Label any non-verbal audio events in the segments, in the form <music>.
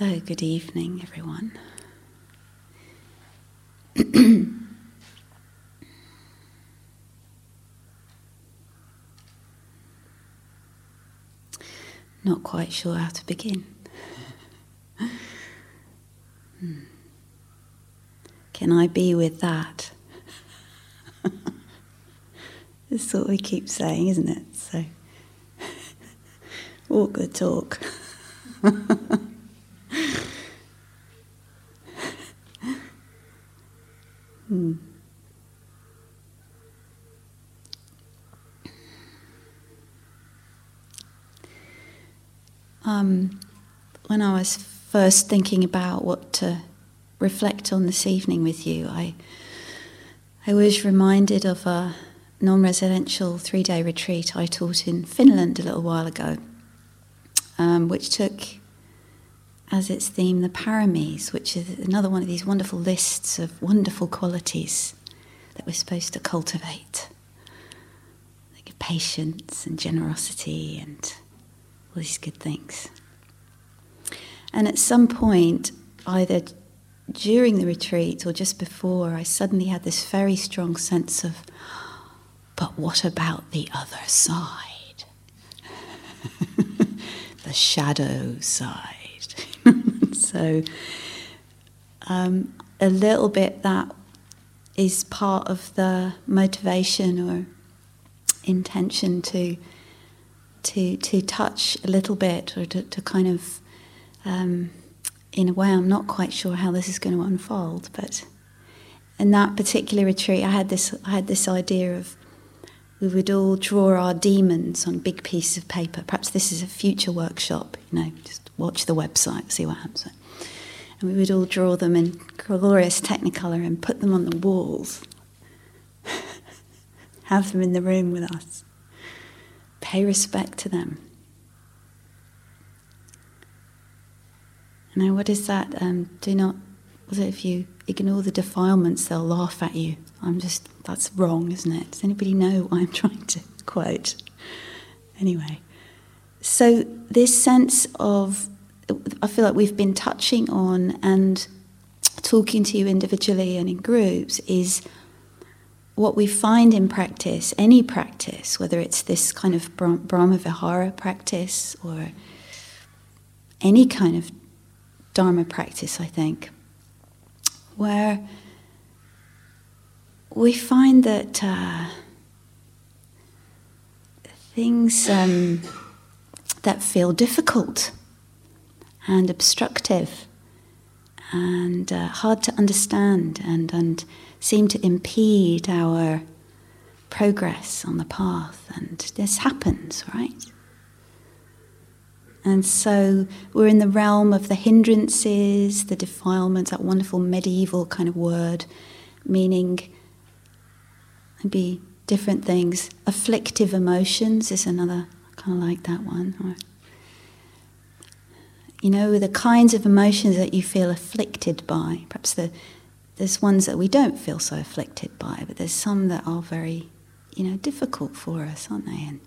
So, good evening, everyone. <clears throat> Not quite sure how to begin. Hmm. Can I be with that? <laughs> That's what we keep saying, isn't it? So, <laughs> walk the talk. <laughs> hmm. Um, when I was first thinking about what to reflect on this evening with you, I I was reminded of a non-residential three-day retreat I taught in Finland a little while ago, um, which took as its theme the paramis, which is another one of these wonderful lists of wonderful qualities that we're supposed to cultivate, like patience and generosity and all these good things. And at some point, either during the retreat or just before, I suddenly had this very strong sense of, but what about the other side? <laughs> the shadow side. <laughs> so, um, a little bit that is part of the motivation or intention to to to touch a little bit or to, to kind of um, in a way I'm not quite sure how this is going to unfold but in that particular retreat I had this I had this idea of we would all draw our demons on big pieces of paper. Perhaps this is a future workshop you know just watch the website see what happens. And we would all draw them in glorious technicolor and put them on the walls. <laughs> Have them in the room with us. Pay respect to them. Now, what is that? Um, do not, was it if you ignore the defilements, they'll laugh at you? I'm just, that's wrong, isn't it? Does anybody know what I'm <laughs> trying to quote? Anyway, so this sense of, I feel like we've been touching on and talking to you individually and in groups is what we find in practice, any practice, whether it's this kind of Brahma Vihara practice or any kind of Dharma practice, I think, where we find that uh, things um, that feel difficult and obstructive and uh, hard to understand and, and seem to impede our progress on the path. And this happens, right? And so we're in the realm of the hindrances, the defilements, that wonderful medieval kind of word, meaning maybe different things. Afflictive emotions is another, I kind of like that one. You know, the kinds of emotions that you feel afflicted by, perhaps the there's ones that we don't feel so afflicted by, but there's some that are very, you know, difficult for us, aren't they? And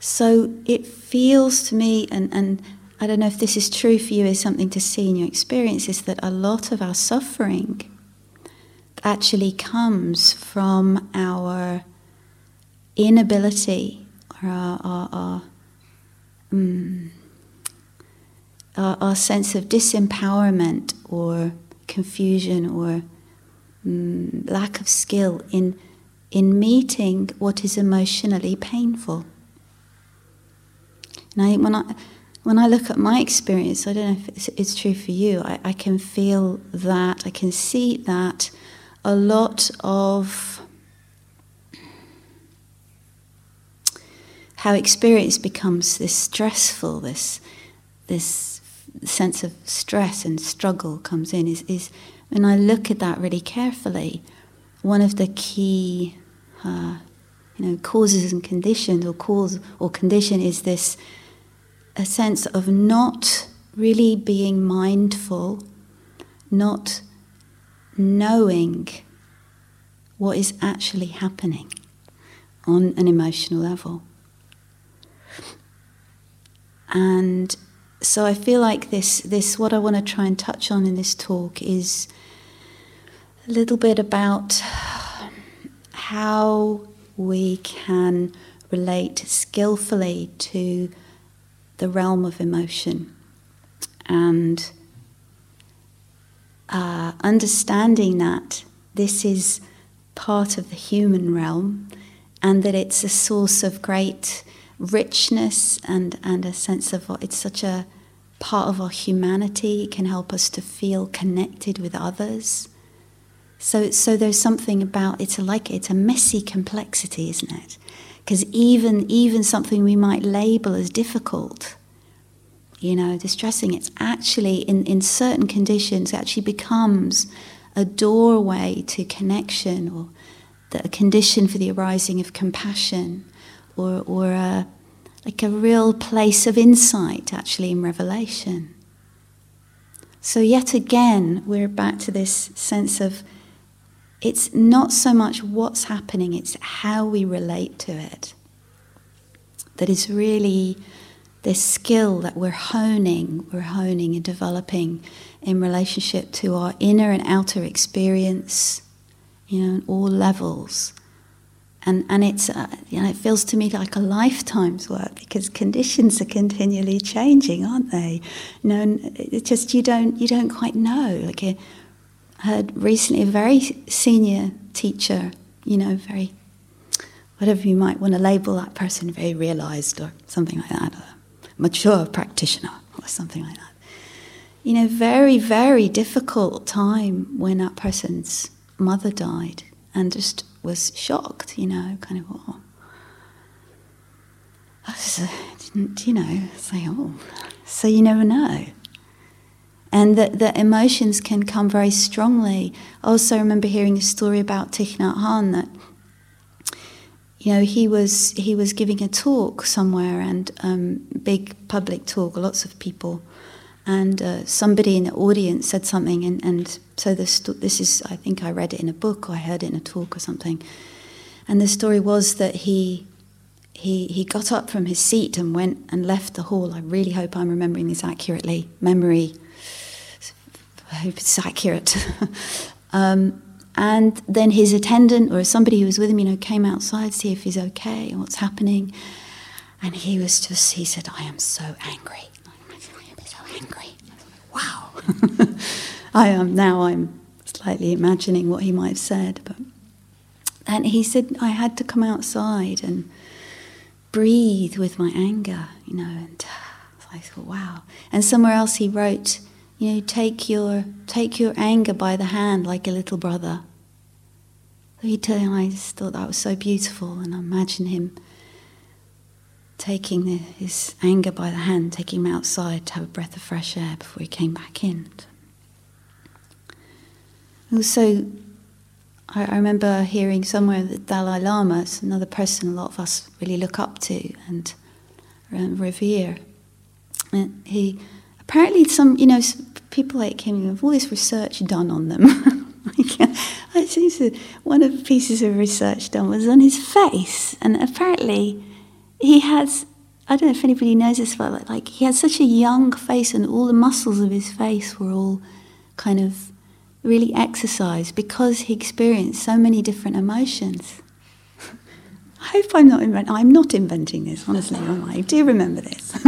so it feels to me, and, and I don't know if this is true for you, is something to see in your experience, is that a lot of our suffering actually comes from our inability or our, our, our, um, our, our sense of disempowerment or confusion or um, lack of skill in, in meeting what is emotionally painful. And I, when, I, when I look at my experience, I don't know if it's, it's true for you, I, I can feel that, I can see that a lot of how experience becomes this stressful, this, this sense of stress and struggle comes in is, is when I look at that really carefully, one of the key uh, you know, causes and conditions or cause or condition is this a sense of not really being mindful, not knowing what is actually happening on an emotional level. And so I feel like this, this, what I want to try and touch on in this talk is a little bit about how we can relate skillfully to the realm of emotion and uh, understanding that this is part of the human realm and that it's a source of great richness and, and a sense of it's such a part of our humanity. It can help us to feel connected with others. So, so there's something about it's a, like it's a messy complexity, isn't it? Because even even something we might label as difficult, you know, distressing, it's actually in, in certain conditions actually becomes a doorway to connection or the, a condition for the arising of compassion or, or a, like a real place of insight actually in revelation. So, yet again, we're back to this sense of it's not so much what's happening, it's how we relate to it. That is really this skill that we're honing, we're honing and developing in relationship to our inner and outer experience, you know, on all levels. And, and it's, uh, you know, it feels to me like a lifetime's work because conditions are continually changing, aren't they? You know, it just you don't you don't quite know. Like I heard recently, a very senior teacher, you know, very whatever you might want to label that person, very realized or something like that, a mature practitioner or something like that. You know, very very difficult time when that person's mother died, and just was shocked, you know, kind of, oh. I was, uh, didn't, you know, say, oh, so you never know. And that the emotions can come very strongly. I also remember hearing a story about Thich Nhat Hanh that, you know, he was he was giving a talk somewhere and um, big public talk, lots of people, and uh, somebody in the audience said something, and, and so this, this is, I think I read it in a book or I heard it in a talk or something. And the story was that he, he, he got up from his seat and went and left the hall. I really hope I'm remembering this accurately. Memory, I hope it's accurate. <laughs> um, and then his attendant or somebody who was with him, you know, came outside to see if he's okay and what's happening. And he was just, he said, I am so angry. I'm so angry. Wow. <laughs> I am now. I'm slightly imagining what he might have said, but and he said I had to come outside and breathe with my anger, you know. And I thought, wow. And somewhere else he wrote, you know, take your take your anger by the hand like a little brother. He told him, I just thought that was so beautiful, and I imagine him taking the, his anger by the hand, taking him outside to have a breath of fresh air before he came back in. Also, I, remember hearing somewhere that Dalai Lama is another person a lot of us really look up to and revere. And he apparently some you know people like him have all this research done on them. <laughs> <laughs> I think one of the pieces of research done was on his face, and apparently he has. I don't know if anybody knows this, but like he had such a young face, and all the muscles of his face were all kind of really exercised because he experienced so many different emotions. <laughs> I hope I'm not. I'm not inventing this, honestly. I do remember this.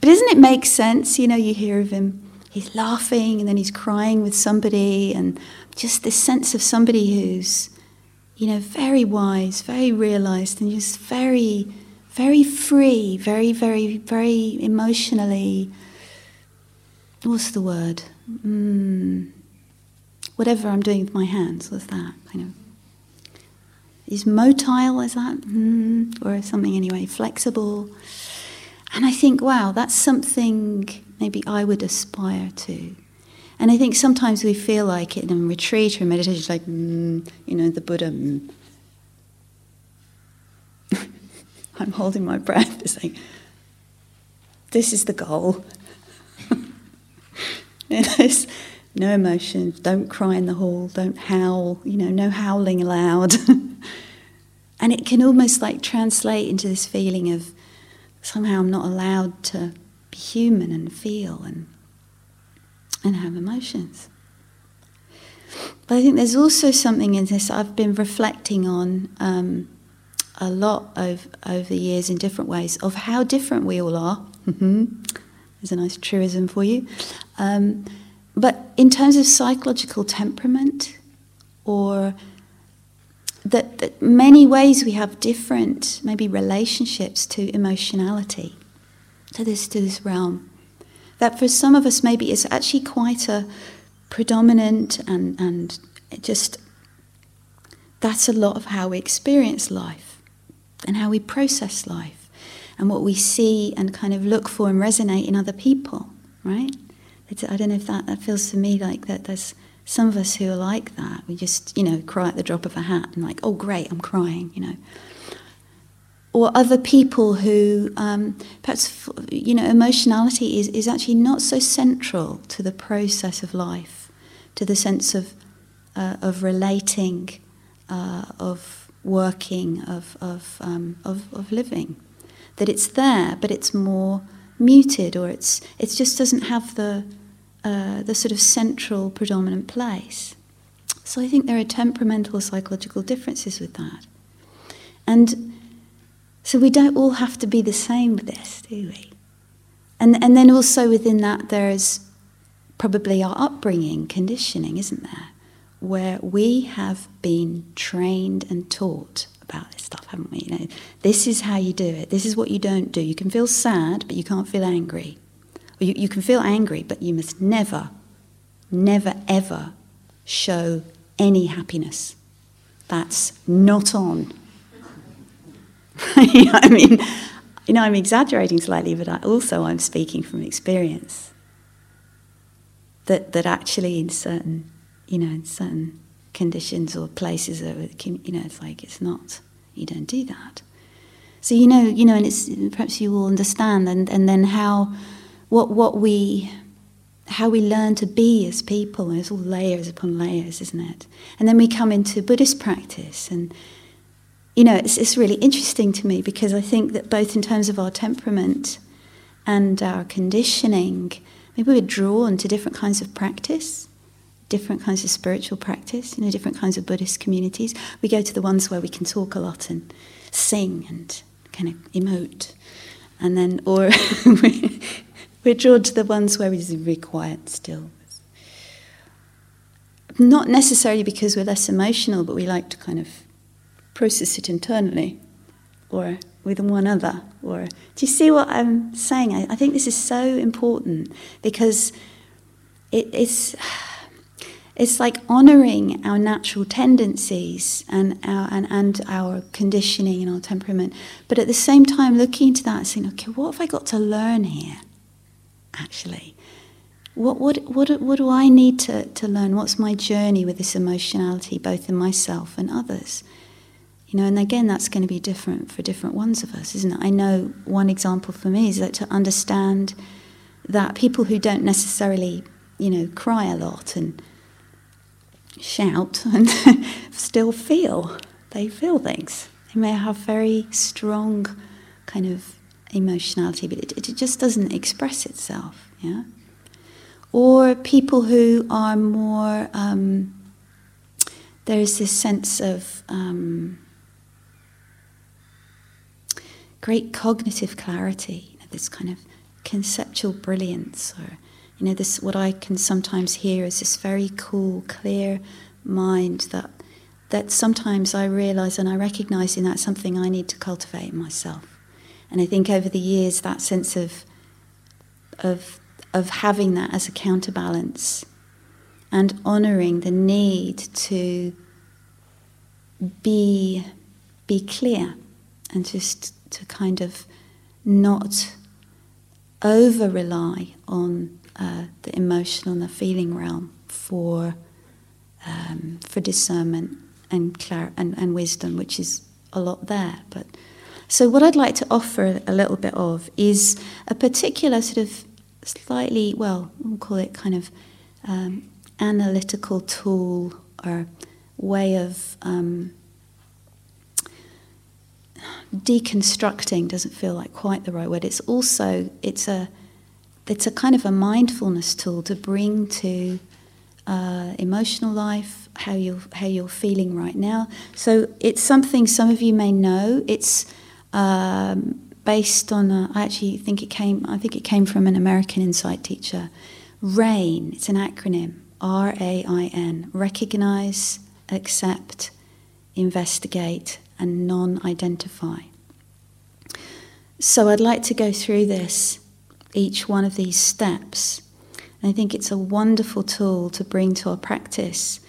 But doesn't it make sense? You know, you hear of him. He's laughing and then he's crying with somebody, and just this sense of somebody who's, you know, very wise, very realized, and just very, very free, very, very, very emotionally. What's the word? Mm, whatever I'm doing with my hands, was that kind of is motile, is that? Mm, or something anyway, flexible. And I think, wow, that's something maybe I would aspire to. And I think sometimes we feel like in a retreat or meditation, like, mm, you know, the Buddha. Mm. <laughs> I'm holding my breath, it's like, this is the goal. <laughs> no emotion, don't cry in the hall, don't howl, you know, no howling aloud. <laughs> and it can almost like translate into this feeling of somehow I'm not allowed to be human and feel and, and have emotions. But I think there's also something in this I've been reflecting on um, a lot over, over the years in different ways of how different we all are. Mm-hmm. There's a nice truism for you. Um, but in terms of psychological temperament, or that, that many ways we have different, maybe relationships to emotionality, to this to this realm. That for some of us, maybe it's actually quite a predominant and and just that's a lot of how we experience life and how we process life and what we see and kind of look for and resonate in other people, right? It's, I don't know if that, that feels to me like that there's some of us who are like that. We just, you know, cry at the drop of a hat and like, oh, great, I'm crying, you know. Or other people who um, perhaps, you know, emotionality is, is actually not so central to the process of life, to the sense of, uh, of relating, uh, of working, of, of, um, of, of living. That it's there, but it's more muted or it's, it just doesn't have the, uh, the sort of central predominant place. So I think there are temperamental psychological differences with that. And so we don't all have to be the same with this, do we? And, and then also within that, there's probably our upbringing, conditioning, isn't there? Where we have been trained and taught about this stuff, haven't we? You know, this is how you do it. This is what you don't do. You can feel sad, but you can't feel angry. You, you can feel angry, but you must never, never, ever show any happiness. That's not on. <laughs> I mean, you know, I'm exaggerating slightly, but I also I'm speaking from experience. That that actually in certain, you know, in certain conditions or places, or you know, it's like it's not. You don't do that. So you know, you know, and it's perhaps you will understand, and and then how what, what we, how we learn to be as people. And it's all layers upon layers, isn't it? And then we come into Buddhist practice. And, you know, it's, it's really interesting to me because I think that both in terms of our temperament and our conditioning, maybe we're drawn to different kinds of practice different kinds of spiritual practice, you know, different kinds of Buddhist communities. We go to the ones where we can talk a lot and sing and kind of emote. And then, or <laughs> We're drawn to the ones where it's really quiet still. Not necessarily because we're less emotional, but we like to kind of process it internally or with one other. Or do you see what I'm saying? I, I think this is so important because it, it's it's like honoring our natural tendencies and our and, and our conditioning and our temperament, but at the same time looking into that and saying, okay, what have I got to learn here? Actually? What, what, what, what do I need to, to learn? What's my journey with this emotionality, both in myself and others? You know, and again, that's going to be different for different ones of us, isn't it? I know one example for me is that to understand that people who don't necessarily, you know, cry a lot and shout and <laughs> still feel, they feel things. They may have very strong kind of emotionality, but it, it just doesn't express itself. Yeah, or people who are more. Um, there is this sense of um, great cognitive clarity, you know, this kind of conceptual brilliance, or you know, this what I can sometimes hear is this very cool, clear mind that that sometimes I realize and I recognize in that something I need to cultivate in myself. And I think over the years, that sense of, of, of having that as a counterbalance and honoring the need to be, be clear and just to kind of not over rely on uh, the emotional and the feeling realm for, um, for discernment and, clar- and, and wisdom, which is a lot there. But so, what I'd like to offer a little bit of is a particular sort of slightly, well, we'll call it kind of um, analytical tool or way of um, deconstructing doesn't feel like quite the right word. It's also it's a it's a kind of a mindfulness tool to bring to uh, emotional life, how you're how you're feeling right now. So it's something some of you may know. It's um, based on. A, I actually think it came. I think it came from an American insight teacher. RAIN. It's an acronym. R A I N. Recognize, accept, investigate, and non-identify. So I'd like to go through this, each one of these steps. And I think it's a wonderful tool to bring to our practice.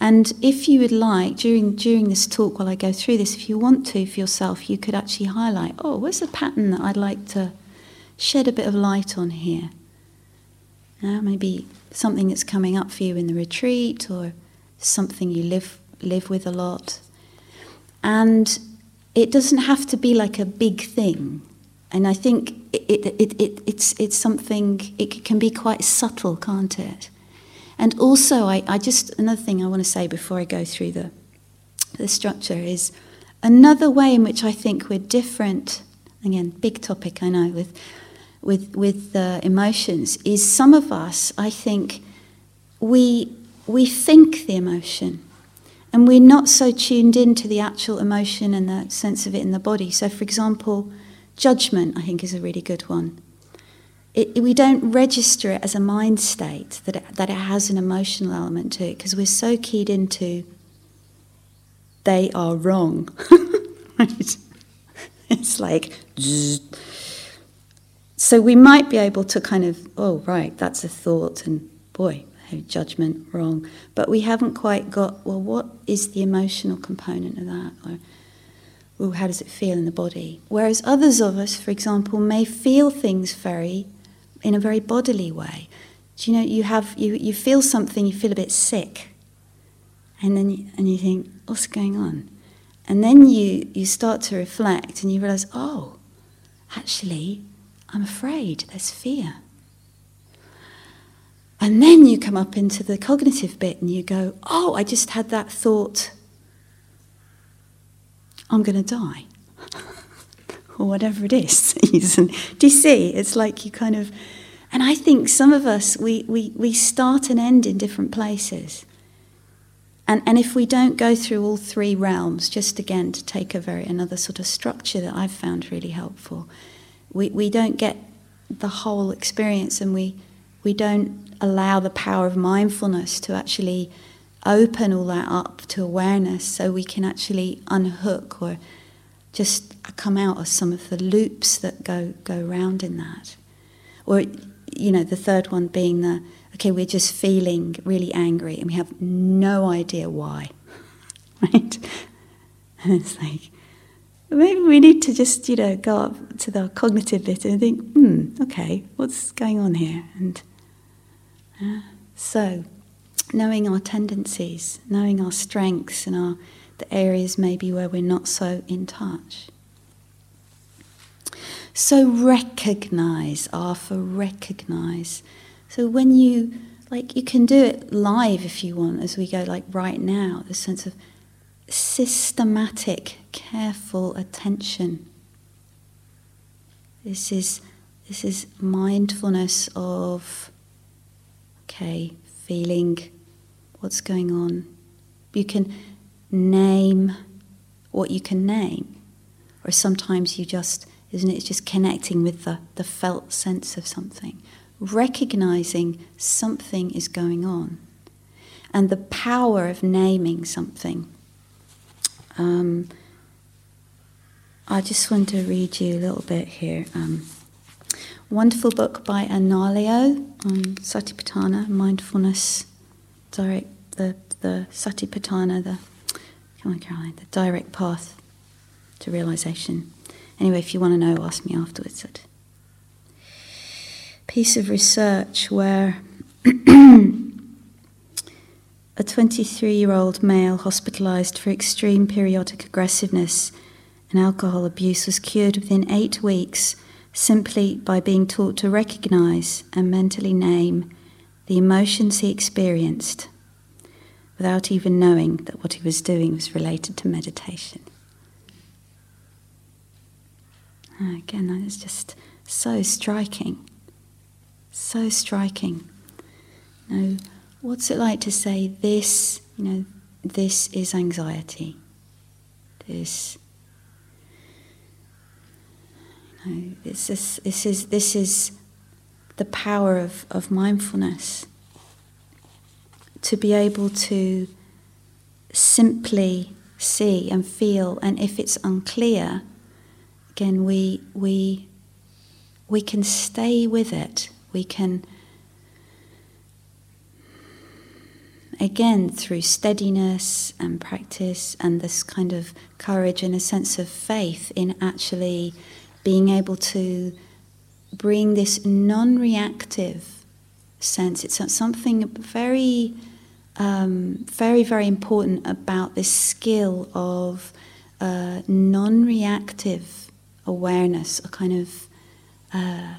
And if you would like, during, during this talk, while I go through this, if you want to for yourself, you could actually highlight oh, where's a pattern that I'd like to shed a bit of light on here? Uh, maybe something that's coming up for you in the retreat or something you live, live with a lot. And it doesn't have to be like a big thing. And I think it, it, it, it's, it's something, it can be quite subtle, can't it? And also, I, I just, another thing I want to say before I go through the, the structure is another way in which I think we're different, again, big topic, I know, with, with, with emotions, is some of us, I think, we, we think the emotion and we're not so tuned in to the actual emotion and the sense of it in the body. So, for example, Judgment, I think, is a really good one. It, we don't register it as a mind state that it, that it has an emotional element to it because we're so keyed into they are wrong. <laughs> right? It's like, so we might be able to kind of, oh, right, that's a thought, and boy, judgment wrong. But we haven't quite got, well, what is the emotional component of that? Or, ooh, how does it feel in the body? Whereas others of us, for example, may feel things very in a very bodily way. Do you know you have you, you feel something, you feel a bit sick, and then you, and you think, what's going on? And then you you start to reflect and you realize, oh, actually, I'm afraid. There's fear. And then you come up into the cognitive bit and you go, oh, I just had that thought I'm going to die. Or whatever it is. <laughs> Do you see? It's like you kind of. And I think some of us, we, we, we start and end in different places. And, and if we don't go through all three realms, just again to take a very another sort of structure that I've found really helpful, we, we don't get the whole experience and we, we don't allow the power of mindfulness to actually open all that up to awareness so we can actually unhook or just come out of some of the loops that go go round in that. Or you know, the third one being the okay, we're just feeling really angry and we have no idea why. <laughs> right? And it's like maybe we need to just, you know, go up to the cognitive bit and think, hmm, okay, what's going on here? And uh, so knowing our tendencies, knowing our strengths and our the areas maybe where we're not so in touch. So recognize, R for recognize. So when you like you can do it live if you want as we go like right now, the sense of systematic, careful attention. This is this is mindfulness of okay, feeling what's going on. You can name what you can name. Or sometimes you just, isn't it, it's just connecting with the, the felt sense of something, recognizing something is going on. And the power of naming something. Um, I just want to read you a little bit here. Um, wonderful book by Analayo on Satipatthana, mindfulness direct the the satipatthana, the come on Caroline, the direct path to realization. Anyway, if you want to know, ask me afterwards. That piece of research where <clears throat> a 23 year old male hospitalized for extreme periodic aggressiveness and alcohol abuse was cured within eight weeks simply by being taught to recognize and mentally name the emotions he experienced without even knowing that what he was doing was related to meditation. Ah, again, that is just so striking. So striking. You know, what's it like to say this, you know, this is anxiety. This this is this is this is the power of, of mindfulness. To be able to simply see and feel, and if it's unclear, again we we we can stay with it. We can again through steadiness and practice and this kind of courage and a sense of faith in actually being able to bring this non-reactive sense. It's something very um, very, very important about this skill of uh, non reactive awareness, a kind of uh,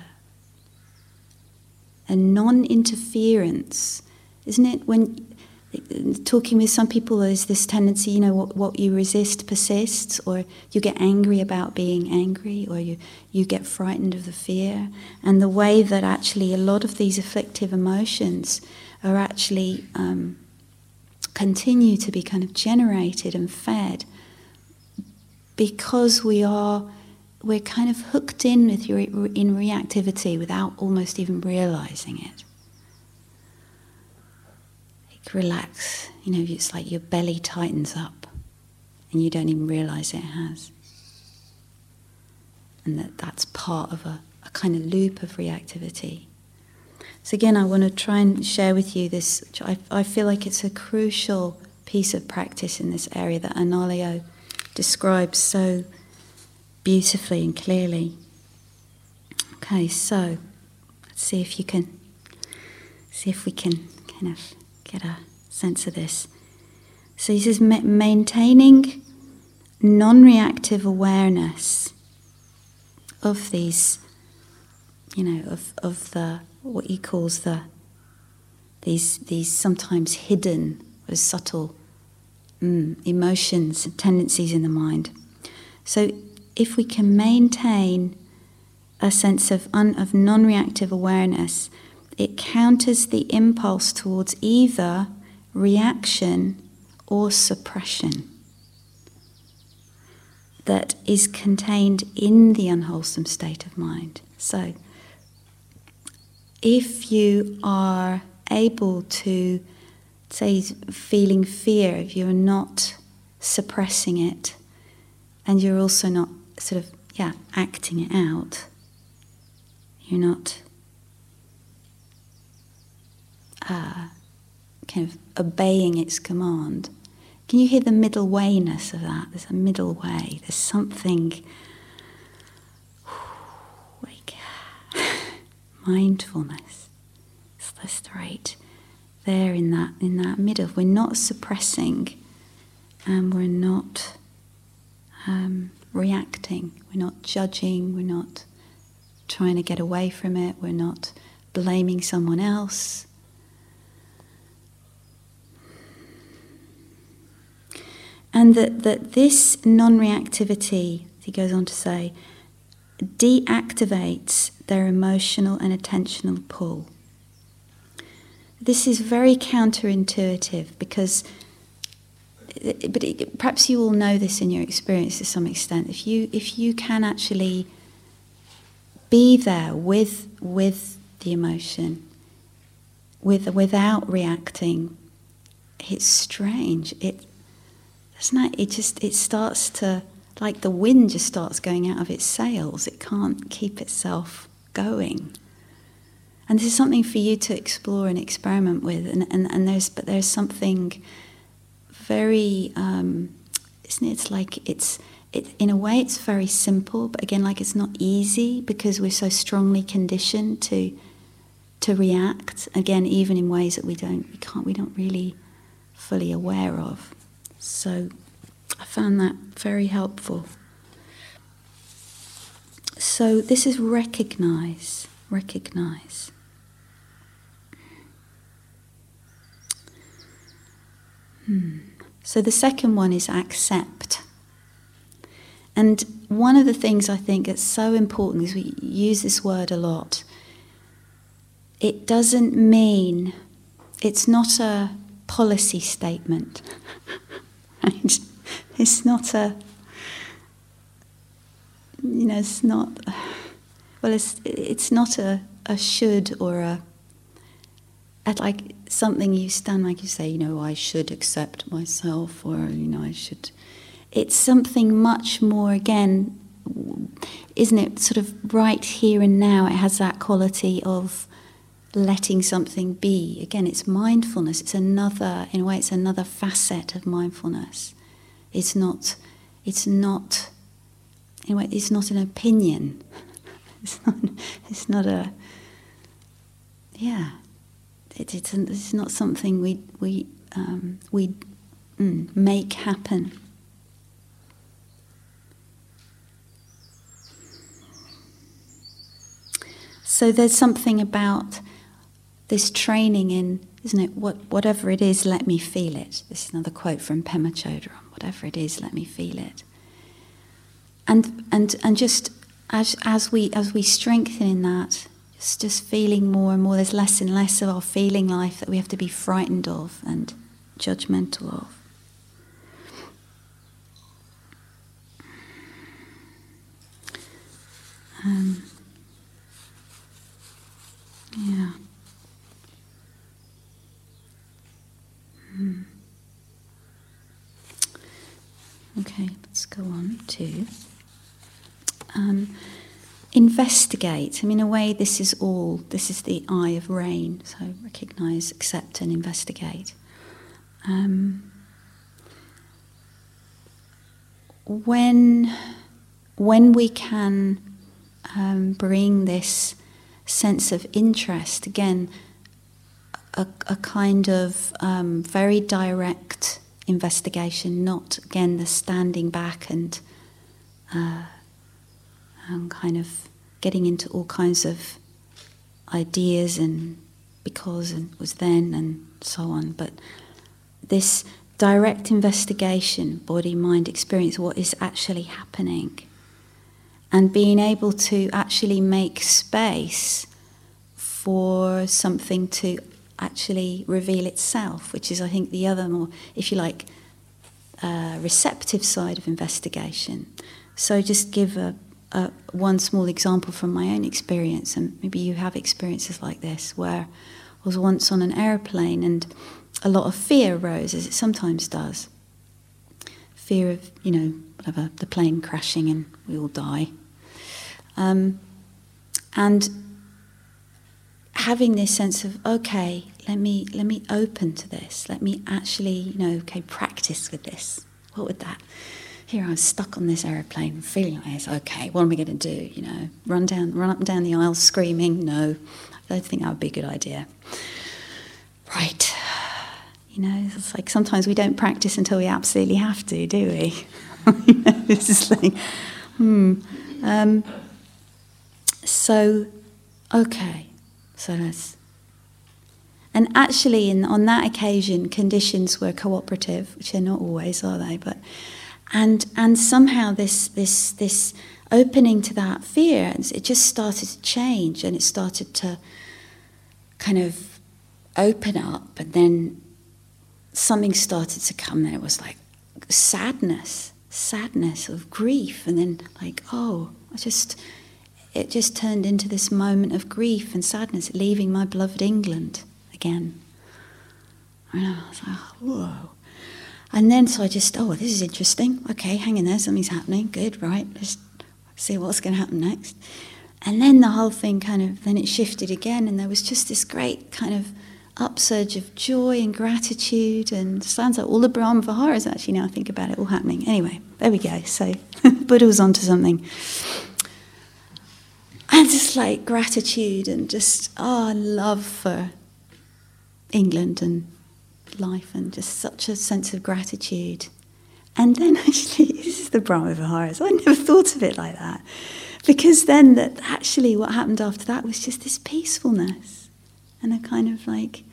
a non interference. Isn't it? When talking with some people, there's this tendency, you know, what, what you resist persists, or you get angry about being angry, or you, you get frightened of the fear. And the way that actually a lot of these afflictive emotions are actually um, continue to be kind of generated and fed because we are we're kind of hooked in with your in reactivity without almost even realizing it. Like relax, you know, it's like your belly tightens up and you don't even realize it has. And that that's part of a, a kind of loop of reactivity. So, again, I want to try and share with you this. I, I feel like it's a crucial piece of practice in this area that Analayo describes so beautifully and clearly. Okay, so let's see if you can see if we can kind of get a sense of this. So he says maintaining non-reactive awareness of these, you know, of of the what he calls the these these sometimes hidden or subtle mm, emotions and tendencies in the mind. So if we can maintain a sense of un, of non-reactive awareness, it counters the impulse towards either reaction or suppression that is contained in the unwholesome state of mind. So if you are able to, say, feeling fear, if you're not suppressing it, and you're also not sort of, yeah, acting it out, you're not uh, kind of obeying its command. Can you hear the middle wayness of that? There's a middle way. There's something mindfulness. It's just right there in that in that middle. We're not suppressing, and we're not um, reacting. We're not judging. We're not trying to get away from it. We're not blaming someone else. And that, that this non reactivity, he goes on to say, deactivates their emotional and attentional pull. This is very counterintuitive because, but it, perhaps you all know this in your experience to some extent. If you if you can actually be there with with the emotion, with without reacting, it's strange. It doesn't it, it just it starts to like the wind just starts going out of its sails. It can't keep itself going. And this is something for you to explore and experiment with. And, and, and there's, but there's something very, um, isn't it? It's like it's, it, in a way, it's very simple, but again, like it's not easy because we're so strongly conditioned to, to react. Again, even in ways that we don't, we can't, we don't really fully aware of. So I found that very helpful. So this is recognize, recognize. Hmm. So the second one is accept. And one of the things I think that's so important is we use this word a lot it doesn't mean, it's not a policy statement. <laughs> It's not a, you know, it's not, well, it's, it's not a, a should or a, at like something you stand like you say, you know, I should accept myself or, you know, I should. It's something much more, again, isn't it, sort of right here and now? It has that quality of letting something be. Again, it's mindfulness. It's another, in a way, it's another facet of mindfulness. It's not, it's not, in a way, it's not an opinion. <laughs> It's not, it's not a, yeah. It, it's, it's not something we, we, um, we mm, make happen. So there's something about this training in, isn't it? What, whatever it is, let me feel it. This is another quote from Pema Chodron. Whatever it is, let me feel it. And and and just as as we as we strengthen in that, just just feeling more and more. There's less and less of our feeling life that we have to be frightened of and judgmental of. Um, yeah. Hmm. Okay, let's go on to um, investigate. I mean, in a way, this is all, this is the I of rain. So recognize, accept, and investigate. Um, when, when we can um, bring this sense of interest, again, a, a kind of um, very direct investigation, not again the standing back and, uh, and kind of getting into all kinds of ideas and because and was then and so on. But this direct investigation, body, mind, experience, what is actually happening, and being able to actually make space for something to actually reveal itself, which is, I think, the other more, if you like, uh, receptive side of investigation. So, just give a, a, one small example from my own experience, and maybe you have experiences like this, where I was once on an airplane and a lot of fear arose, as it sometimes does. Fear of, you know, whatever, the plane crashing and we all die. Um, and having this sense of okay let me let me open to this let me actually you know okay practice with this what would that here i was stuck on this aeroplane feeling like this okay. What am i going to do you know? Run down run up and down the aisle screaming? No. I don't think that would be a good idea. Right. You know it's like sometimes we don't practice until we absolutely have to do we? <laughs> It's just like hmm. Um, so okay. So that's. And actually, in, on that occasion, conditions were cooperative, which they're not always, are they? But and and somehow this this this opening to that fear, it just started to change, and it started to kind of open up, and then something started to come. and it was like sadness, sadness of grief, and then like oh, I just it just turned into this moment of grief and sadness, leaving my beloved England again. And I was like, whoa. And then, so I just, oh, this is interesting. Okay, hang in there, something's happening. Good, right? Let's see what's going to happen next. And then the whole thing kind of, then it shifted again, and there was just this great kind of upsurge of joy and gratitude, and sounds like all the Brahma Viharas actually, now I think about it, all happening. Anyway, there we go. So <laughs> Buddha was onto something and just like gratitude and just oh love for England and life and just such a sense of gratitude. And then <laughs> actually, this is the Brahma Viharas. I never thought of it like that. Because then that actually what happened after that was just this peacefulness and a kind of like,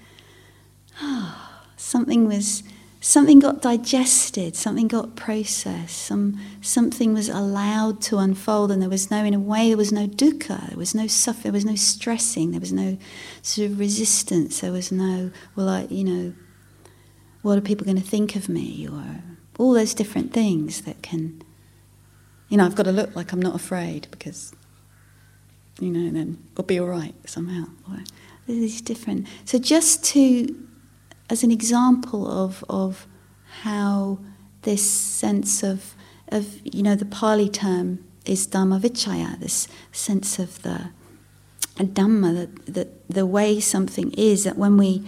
ah, oh, something was something got digested, something got processed, some, something was allowed to unfold, and there was no, in a way, there was no dukkha, there was no suffering, there was no stressing, there was no sort of resistance, there was no, well, I, you know, what are people going to think of me, or all those different things that can, you know, I've got to look like I'm not afraid because, you know, then I'll be all right somehow. These different. So just to as an example of, of how this sense of, of, you know, the Pali term is Dhammavicaya, this sense of the Dhamma, that, that the way something is, that when we,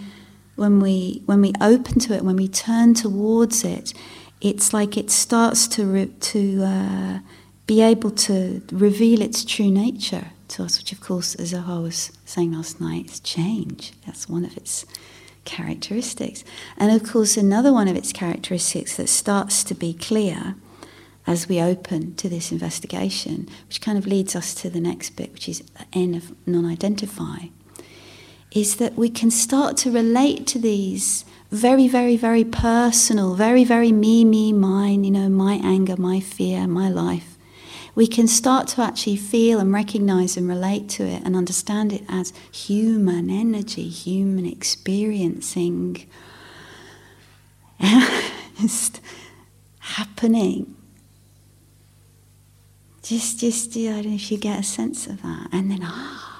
when, we, when we open to it, when we turn towards it, it's like it starts to, re, to uh, be able to reveal its true nature to us, which, of course, as I was saying last night, is change. That's one of its characteristics. And of course, another one of its characteristics that starts to be clear as we open to this investigation, which kind of leads us to the next bit, which is N of non identify, is that we can start to relate to these very, very, very personal, very, very me, me, mine, you know, my anger, my fear, my life we can start to actually feel and recognize and relate to it and understand it as human energy, human experiencing, <laughs> just happening. Just, just, I don't know if you get a sense of that. And then, ah,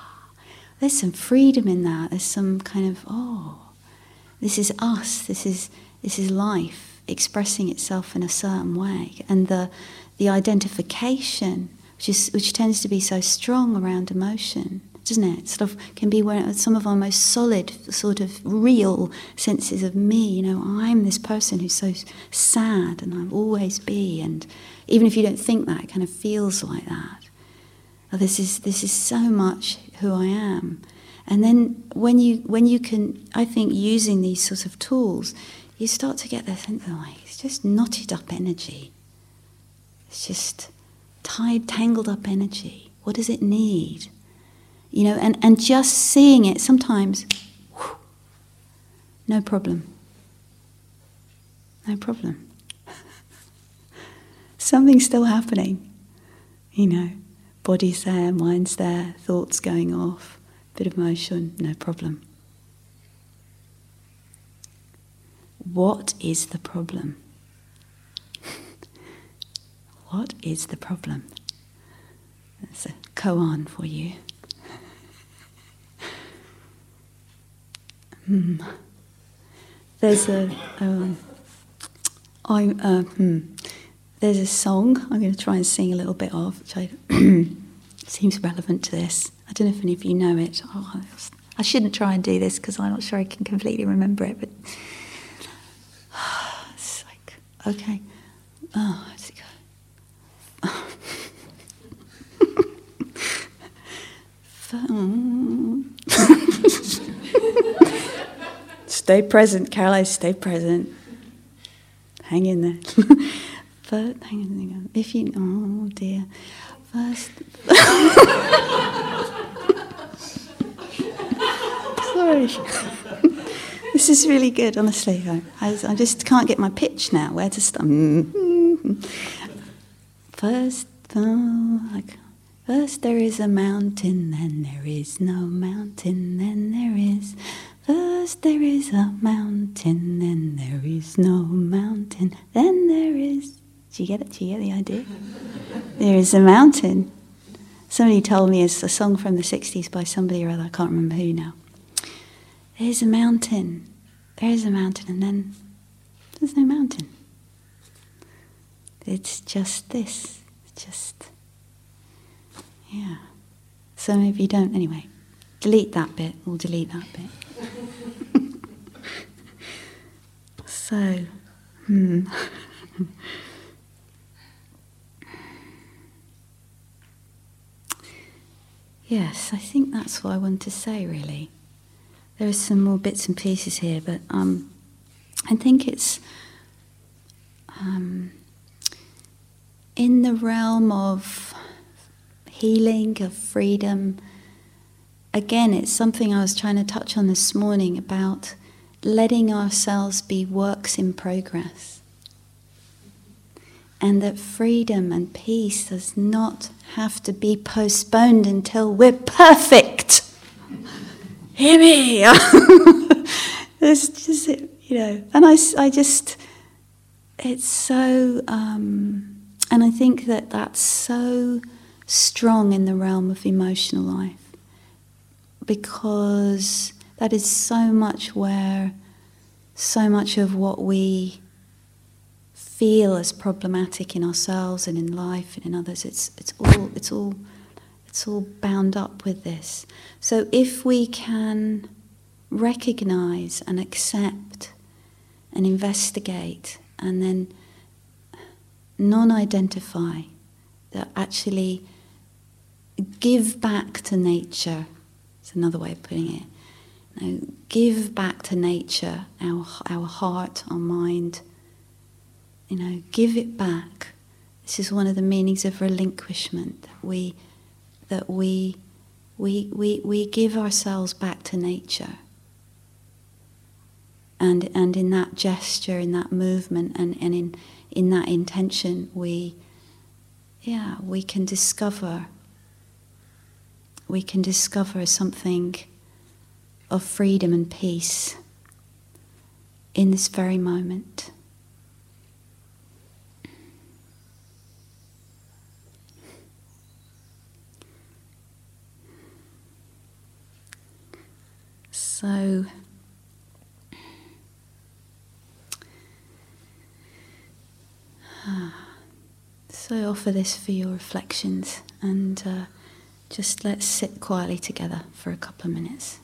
there's some freedom in that. There's some kind of, oh, this is us. This is, this is life expressing itself in a certain way. And the, the identification, which, is, which tends to be so strong around emotion, doesn't it? Sort of can be one, some of our most solid, sort of real senses of me. You know, I'm this person who's so sad, and I'll always be. And even if you don't think that, it kind of feels like that. Oh, this is this is so much who I am. And then when you when you can, I think, using these sorts of tools, you start to get the sense of like it's just knotted up energy. It's just tied, tangled up energy. What does it need? You know, and, and just seeing it sometimes, whew, no problem. No problem. <laughs> Something's still happening. You know, body's there, mind's there, thoughts going off, bit of motion, no problem. What is the problem? <laughs> What is the problem? That's a koan for you. <laughs> Hmm. There's a um, I, uh, hmm. There's a song I'm going to try and sing a little bit of, which I, <clears throat> seems relevant to this. I don't know if any of you know it. Oh, I shouldn't try and do this because I'm not sure I can completely remember it, but <sighs> it's like okay. Oh, <laughs> <laughs> stay present, Caroline, stay present. Hang in there. <laughs> but hang on, if you, oh dear. First. Sorry. this is really good, honestly. I, I, just can't get my pitch now. Where to start? Mm-hmm. First, oh, like First there is a mountain, then there is no mountain, then there is. First there is a mountain, then there is no mountain, then there is. Do you get it? Do you get the idea? there is a mountain. Somebody told me it's a song from the 60s by somebody or other, I can't remember who now. There's a mountain, there's a mountain, and then there's no mountain. It's just this, it's just yeah. So if you don't, anyway, delete that bit we'll delete that bit. <laughs> so, hmm. <laughs> yes, I think that's what I want to say really. There are some more bits and pieces here, but um, I think it's um, in the realm of healing, of freedom. Again, it's something I was trying to touch on this morning about letting ourselves be works in progress. And that freedom and peace does not have to be postponed until we're perfect. Hear me! <laughs> it's just, you know, and I, I just, it's so, um, and I think that that's so strong in the realm of emotional life because that is so much where so much of what we feel as problematic in ourselves and in life and in others it's it's all it's all it's all bound up with this so if we can recognize and accept and investigate and then non-identify that actually give back to nature it's another way of putting it give back to nature our, our heart, our mind. You know, give it back. This is one of the meanings of relinquishment that we that we we we, we give ourselves back to nature. And and in that gesture, in that movement and, and in in that intention we yeah, we can discover we can discover something of freedom and peace in this very moment. So, <sighs> so offer this for your reflections and uh, just let's sit quietly together for a couple of minutes.